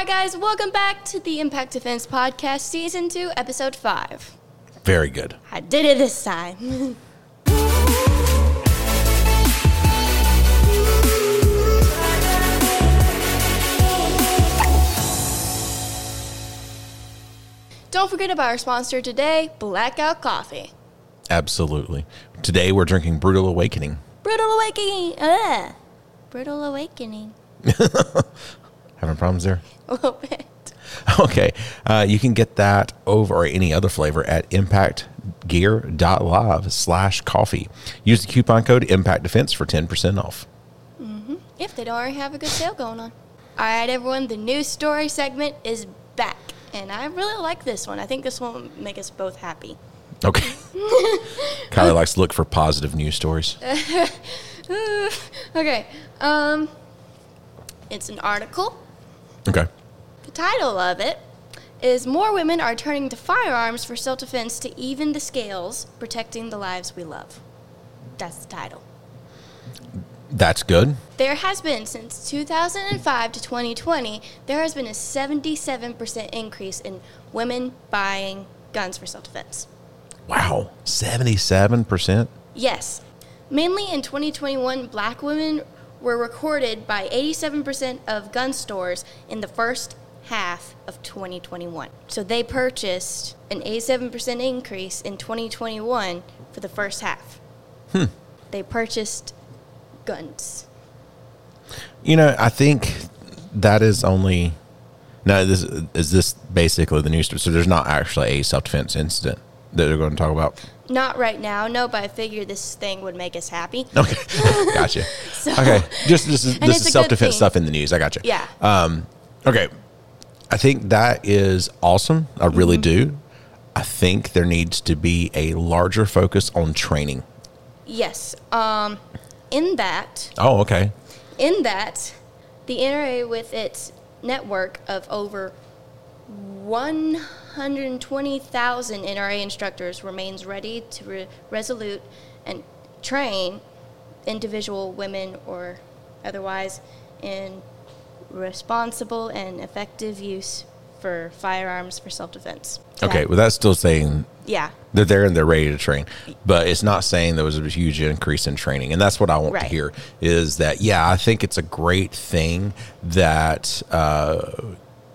right, guys, welcome back to the Impact Defense Podcast, Season 2, Episode 5. Very good. I did it this time. Don't forget about our sponsor today, Blackout Coffee. Absolutely. Today we're drinking Brutal Awakening. Brutal Awakening. Ugh. Brutal Awakening. Having problems there? A little bit. Okay. Uh, you can get that over or any other flavor at impactgear.live slash coffee. Use the coupon code Impact Defense for 10% off. If they don't already have a good sale going on. All right, everyone, the news story segment is back. And I really like this one. I think this one will make us both happy. Okay. Kylie likes to look for positive news stories. okay. Um, it's an article. Okay. The title of it is More Women Are Turning to Firearms for Self Defense to Even the Scales, Protecting the Lives We Love. That's the title. That's good. There has been, since 2005 to 2020, there has been a 77% increase in women buying guns for self defense. Wow. 77%? Yes. Mainly in 2021, black women were recorded by 87% of gun stores in the first half of 2021. So they purchased an 87% increase in 2021 for the first half. Hmm. They purchased guns. You know, I think that is only. No, this is this basically the news. So there's not actually a self defense incident that they're going to talk about. Not right now, no, but I figured this thing would make us happy. Okay, gotcha. Okay, just this is this is self defense stuff in the news. I gotcha. Yeah. Um. Okay, I think that is awesome. I really Mm-hmm. do. I think there needs to be a larger focus on training. Yes. Um, in that, Oh, okay. in that, the NRA with its network of over 120,000 NRA instructors remains ready to re- resolute and train individual women or otherwise in responsible and effective use for firearms for self-defense. Okay, That- well, that's still saying yeah. they're there and they're ready to train, but it's not saying there was a huge increase in training, and that's what I want to hear. Is that yeah? I think it's a great thing that uh,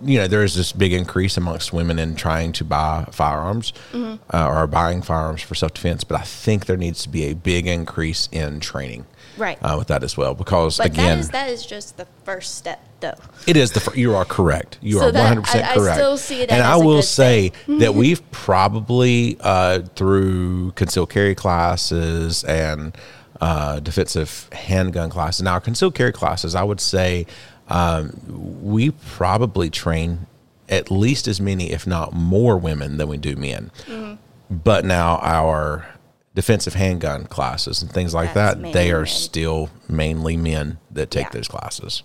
you know there is this big increase amongst women in trying to buy firearms Mm-hmm. uh, or buying firearms for self defense, but I think there needs to be a big increase in training. Right. Uh, with that as well, because But again, that is that is just the first step, though. it is the fir- you are correct. You So are one hundred percent I- I correct. still see that and I will say that we've probably uh, through concealed carry classes and uh, defensive handgun classes. Now, concealed carry classes, I would say um, we probably train at least as many, if not more, women than we do men. Mm-hmm. But now our defensive handgun classes and things like That's that, they are men. still mainly men that take Yeah. those classes.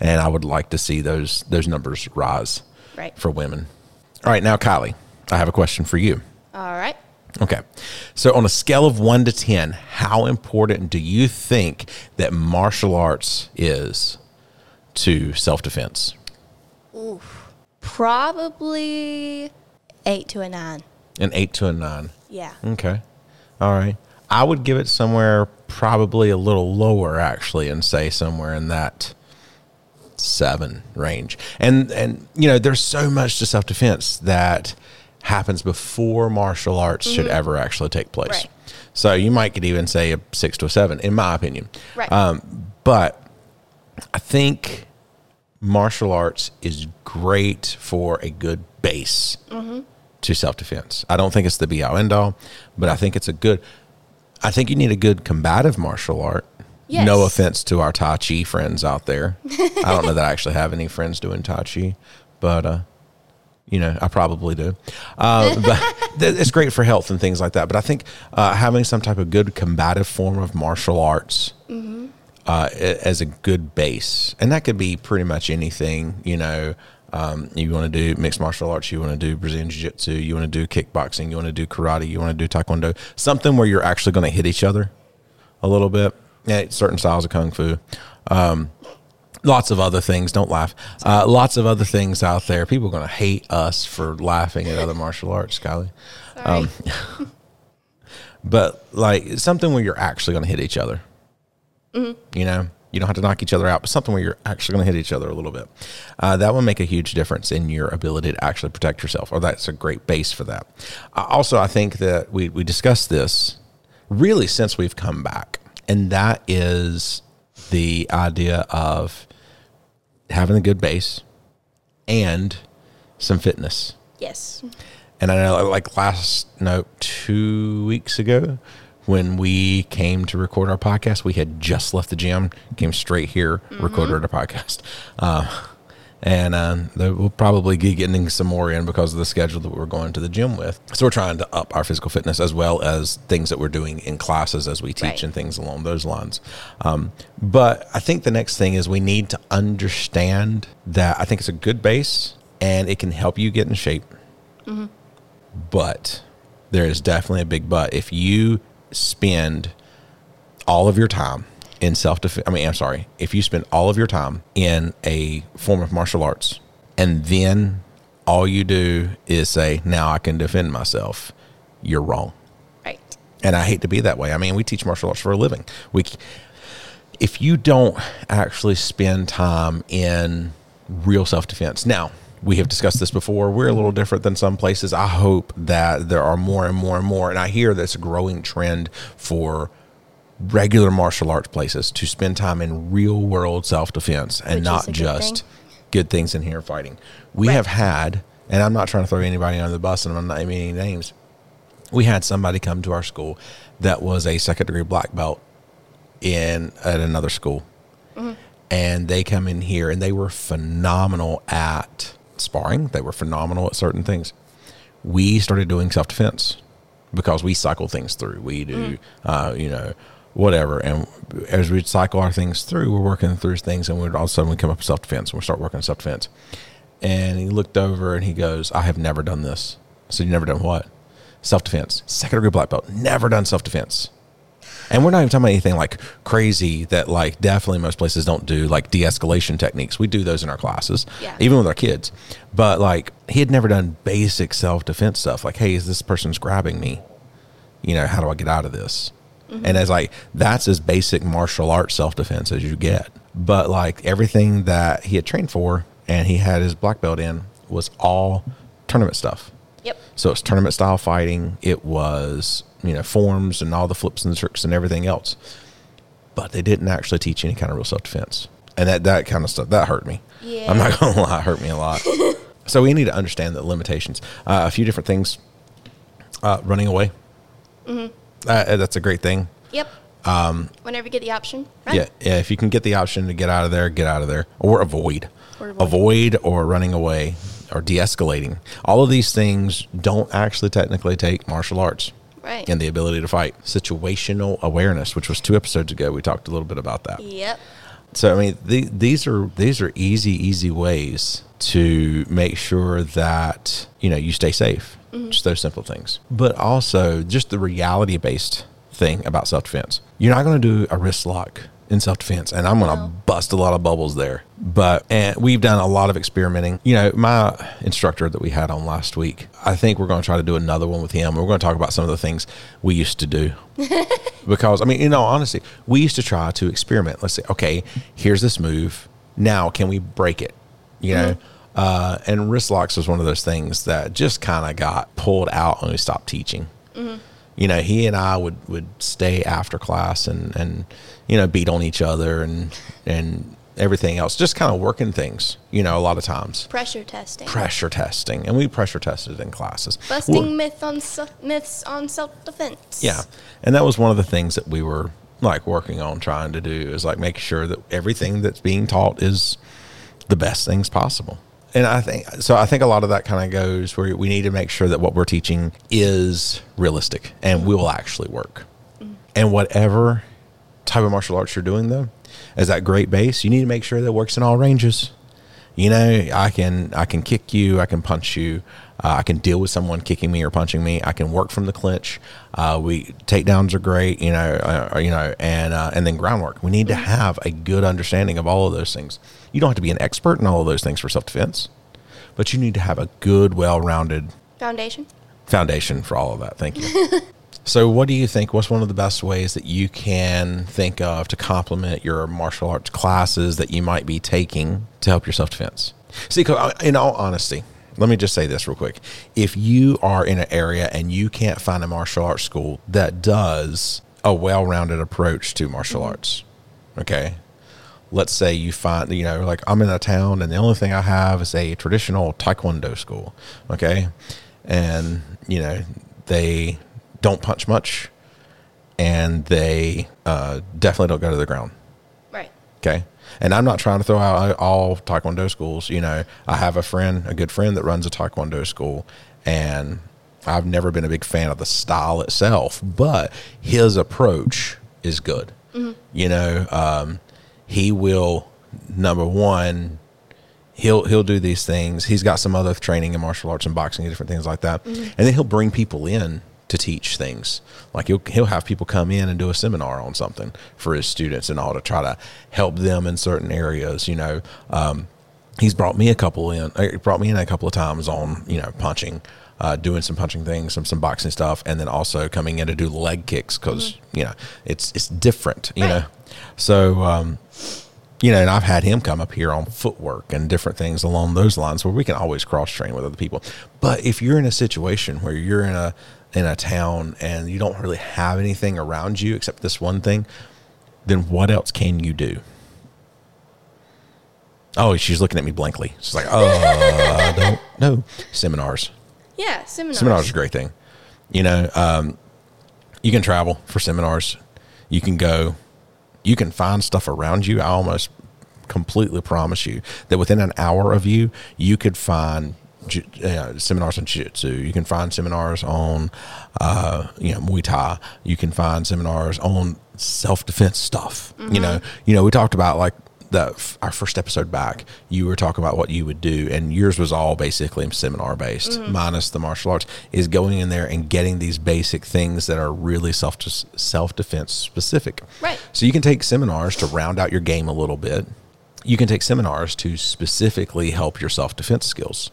And I would like to see those those numbers rise Right. for women. All right, now Kylie, I have a question for you. All right. Okay. So on a scale of 1 to 10, how important do you think that martial arts is to self-defense? Probably eight to a nine. An 8 to a 9. Yeah. Okay. All right. I would give it somewhere probably a little lower actually and say somewhere in that 7 range. And and you know, there's so much to self-defense that happens before martial arts should ever actually take place. Right. So you might could even say a 6 to a 7 in my opinion. Right. Um, but I think martial arts is great for a good base to self defense. I don't think it's the be all end all, but I think it's a good. I think you need a good combative martial art. Yes. No offense to our Tai Chi friends out there. I don't know that I actually have any friends doing Tai Chi, but uh, you know, I probably do. Uh, but th- it's great for health and things like that. But I think uh, having some type of good combative form of martial arts uh, as a good base, and that could be pretty much anything. You know, um, you want to do mixed martial arts, you want to do Brazilian Jiu Jitsu, you want to do kickboxing, you want to do karate, you want to do taekwondo, something where you're actually going to hit each other a little bit. Yeah, certain styles of kung fu. Um, lots of other things. Don't laugh. Uh, lots of other things out there. People are going to hate us for laughing at other martial arts, Kylie. Sorry. But like something where you're actually going to hit each other. You know, you don't have to knock each other out, but something where you're actually going to hit each other a little bit. Uh, that will make a huge difference in your ability to actually protect yourself, or that's a great base for that. Uh, also, I think that we we discussed this really since we've come back, and that is the idea of having a good base and some fitness. yes. And I know, like last no two weeks ago, when we came to record our podcast, we had just left the gym, came straight here, recorded our podcast, uh, and the- we'll probably be getting some more in because of the schedule that we're going to the gym with. So we're trying to up our physical fitness as well as things that we're doing in classes as we teach Right. and things along those lines. Um, but I think the next thing is we need to understand that I think it's a good base and it can help you get in shape but there is definitely a big but. If you spend all of your time in self defense, I mean, I'm sorry, if you spend all of your time in a form of martial arts and then all you do is say, now I can defend myself, you're wrong. Right. And I hate to be that way. I mean, we teach martial arts for a living. We, if you don't actually spend time in real self defense, now we have discussed this before. We're a little different than some places. I hope that there are more and more and more, and I hear this growing trend for regular martial arts places to spend time in real world self defense and Which not good just thing. good things in here fighting. We Right. have had, and I'm not trying to throw anybody under the bus, and I'm not naming any names we had somebody come to our school that was a second degree black belt in at another school mm-hmm. and they come in here and they were phenomenal at sparring. They were phenomenal at certain things. We started doing self-defense because we cycle things through. We do uh, you know whatever. And as we cycle our things through we're working through things and we're all of a sudden we come up with self-defense and we start working on self-defense. And he looked over and he goes i have never done this. I said you never done what? Self-defense. Second degree black belt. Never done self-defense and we're not even talking about anything like crazy that like definitely most places don't do like de-escalation techniques. We do those in our classes Yeah. even with our kids. But like he had never done basic self-defense stuff. Like hey is this person's grabbing me? You know how do i get out of this? Mm-hmm. And as like that's as basic martial arts self-defense as you get. But like everything that he had trained for and he had his black belt in was all tournament stuff. Yep. so it's tournament style fighting. It was, you know, forms and all the flips and tricks and everything else. But they didn't actually teach any kind of real self defense. And that, that kind of stuff, that hurt me. Yeah. I'm not to lie, it hurt me a lot. so we need to understand the limitations. Uh, a few different things. Uh, running away. Mm-hmm. Uh, that's a great thing. Yep. Um, Whenever you get the option. Run. Yeah, yeah. If you can get the option to get out of there, get out of there, or avoid, Or avoid. avoid, or running away, or de-escalating. All of these things don't actually technically take martial arts Right. and the ability to fight. Situational awareness, which was two episodes ago, we talked a little bit about that. Yep. So I mean, the, these are these are easy, easy ways to make sure that you know you stay safe. Mm-hmm. Just those simple things, but also just the reality based thing about self defense. You're not going to do a wrist lock in self defense, and I'm going to bust a lot of bubbles there. But and we've done a lot of experimenting. You know, my instructor that we had on last week, I think we're going to try to do another one with him. We're going to talk about some of the things we used to do because I mean, in all honesty, we used to try to experiment. Let's say, okay, here's this move. Now, can we break it? You know, uh, and wrist locks was one of those things that just kind of got pulled out when we stopped teaching. You know, he and I would would stay after class and and you know beat on each other and and everything else, just kind of working things. You know, a lot of times Pressure testing. pressure testing, and we pressure tested in classes. Busting Well- myth on myths on self defense. yeah. And that was one of the things that we were like working on trying to do is like make sure that everything that's being taught is the best things possible. And I think so I think a lot of that kind of goes where we need to make sure that what we're teaching is realistic and we will actually work. Mm. And whatever type of martial arts you're doing though, is that great base, you need to make sure that works in all ranges. You know, I can I can kick you, I can punch you, uh, I can deal with someone kicking me or punching me. I can work from the clinch. Uh, we takedowns are great, you know, uh, you know, and uh, and then groundwork. We need to have a good understanding of all of those things. You don't have to be an expert in all of those things for self defense, but you need to have a good, well rounded Foundation. foundation for all of that. Thank you. so, what do you think? What's one of the best ways that you can think of to complement your martial arts classes that you might be taking to help your self defense? See, uh, in all honesty, let me just say this real quick. If you are in an area and you can't find a martial arts school that does a well rounded approach to martial arts, okay, let's say you find you know like i'm in a town and the only thing i have is a traditional taekwondo school okay and you know they don't punch much and they uh, definitely don't go to the ground. Right. okay? And i'm not trying to throw out all taekwondo schools you know. I have a friend a good friend that runs a taekwondo school and i've never been a big fan of the style itself but his approach is good. You know um, he will number one he'll he'll do these things. He's got some other training in martial arts and boxing and different things like that. And then he'll bring people in to teach things like he'll he'll have people come in and do a seminar on something for his students and all to try to help them in certain areas you know um, he's brought me a couple in uh, he brought me in a couple of times on you know punching uh, doing some punching things some some boxing stuff and then also coming in to do leg kicks because you know it's it's different you Right. know so um, you know, and I've had him come up here on footwork and different things along those lines where we can always cross train with other people. But if you're in a situation where you're in a in a town and you don't really have anything around you except this one thing, then what else can you do? Oh, she's looking at me blankly. She's like, "Oh, I don't know." Seminars. Yeah, seminars. Seminars is a great thing. You know, um, you can travel for seminars. You can go. You can find stuff around you. I almost completely promise you that within an hour of you, you could find ju- uh, seminars on jiu-jitsu. You can find seminars on, uh, you know, Muay Thai. You can find seminars on self-defense stuff. You know, you know, we talked about like the our first episode back. You were talking about what you would do, and yours was all basically seminar based, minus the martial arts. Is going in there and getting these basic things that are really self self defense specific. Right. So you can take seminars to round out your game a little bit. You can take seminars to specifically help your self defense skills.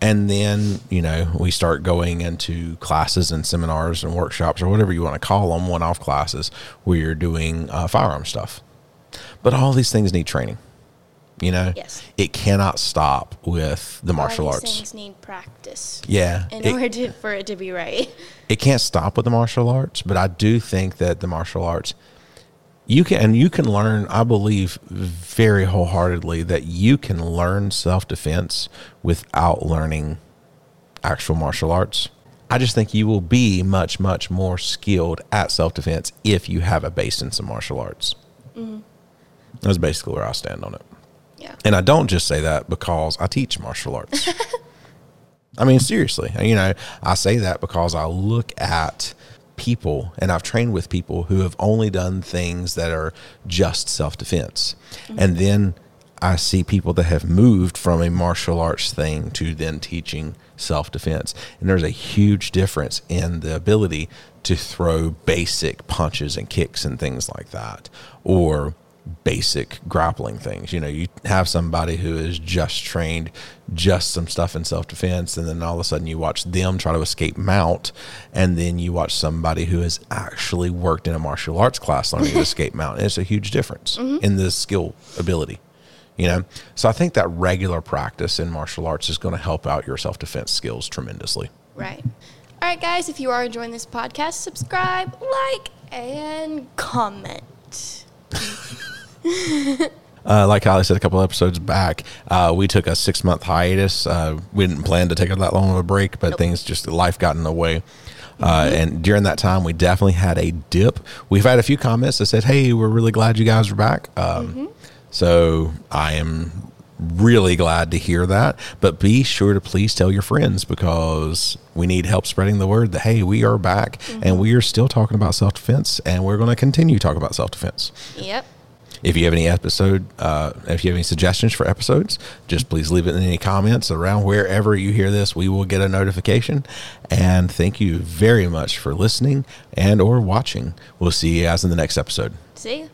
And then, you know, we start going into classes and seminars and workshops or whatever you want to call them, one off classes where you're doing uh, firearm stuff. But all these things need training. You know, Yes. it cannot stop with the martial All these arts. things need practice Yeah, in it- order to, for it to be right. it can't stop with the martial arts, but I do think that the martial arts you can and you can learn, I believe very wholeheartedly that you can learn self-defense without learning actual martial arts. I just think you will be much much more skilled at self-defense if you have a base in some martial arts. Mm-hmm. That's basically where I stand on it. Yeah. And I don't just say that because I teach martial arts. I mean, seriously, you know, I say that because I look at people and I've trained with people who have only done things that are just self defense. Mm-hmm. And then I see people that have moved from a martial arts thing to then teaching self defense. And there's a huge difference in the ability to throw basic punches and kicks and things like that, or basic grappling things. You know, you have somebody who is just trained just some stuff in self defense, and then all of a sudden you watch them try to escape mount, and then you watch somebody who has actually worked in a martial arts class learning to escape mount. And it's a huge difference mm-hmm. in the skill ability. You know, so I think that regular practice in martial arts is going to help out your self defense skills tremendously. Right. All right, guys, if you are enjoying this podcast, subscribe, like, and comment. Uh, like Kylie said a couple episodes back, uh, we took a six month hiatus. Uh, we didn't plan to take that long of a break, but things just life got in the way. Uh, and during that time, we definitely had a dip. We've had a few comments that said, "Hey, we're really glad you guys are back." Um, So I am really glad to hear that. But be sure to please tell your friends because we need help spreading the word that hey, we are back and we are still talking about self defense, and we're going to continue talking about self defense. Yep. If you have any episode, uh, if you have any suggestions for episodes, just please leave it in any comments around wherever you hear this. We will get a notification. And thank you very much for listening and or watching. We'll see you guys in the next episode. See you.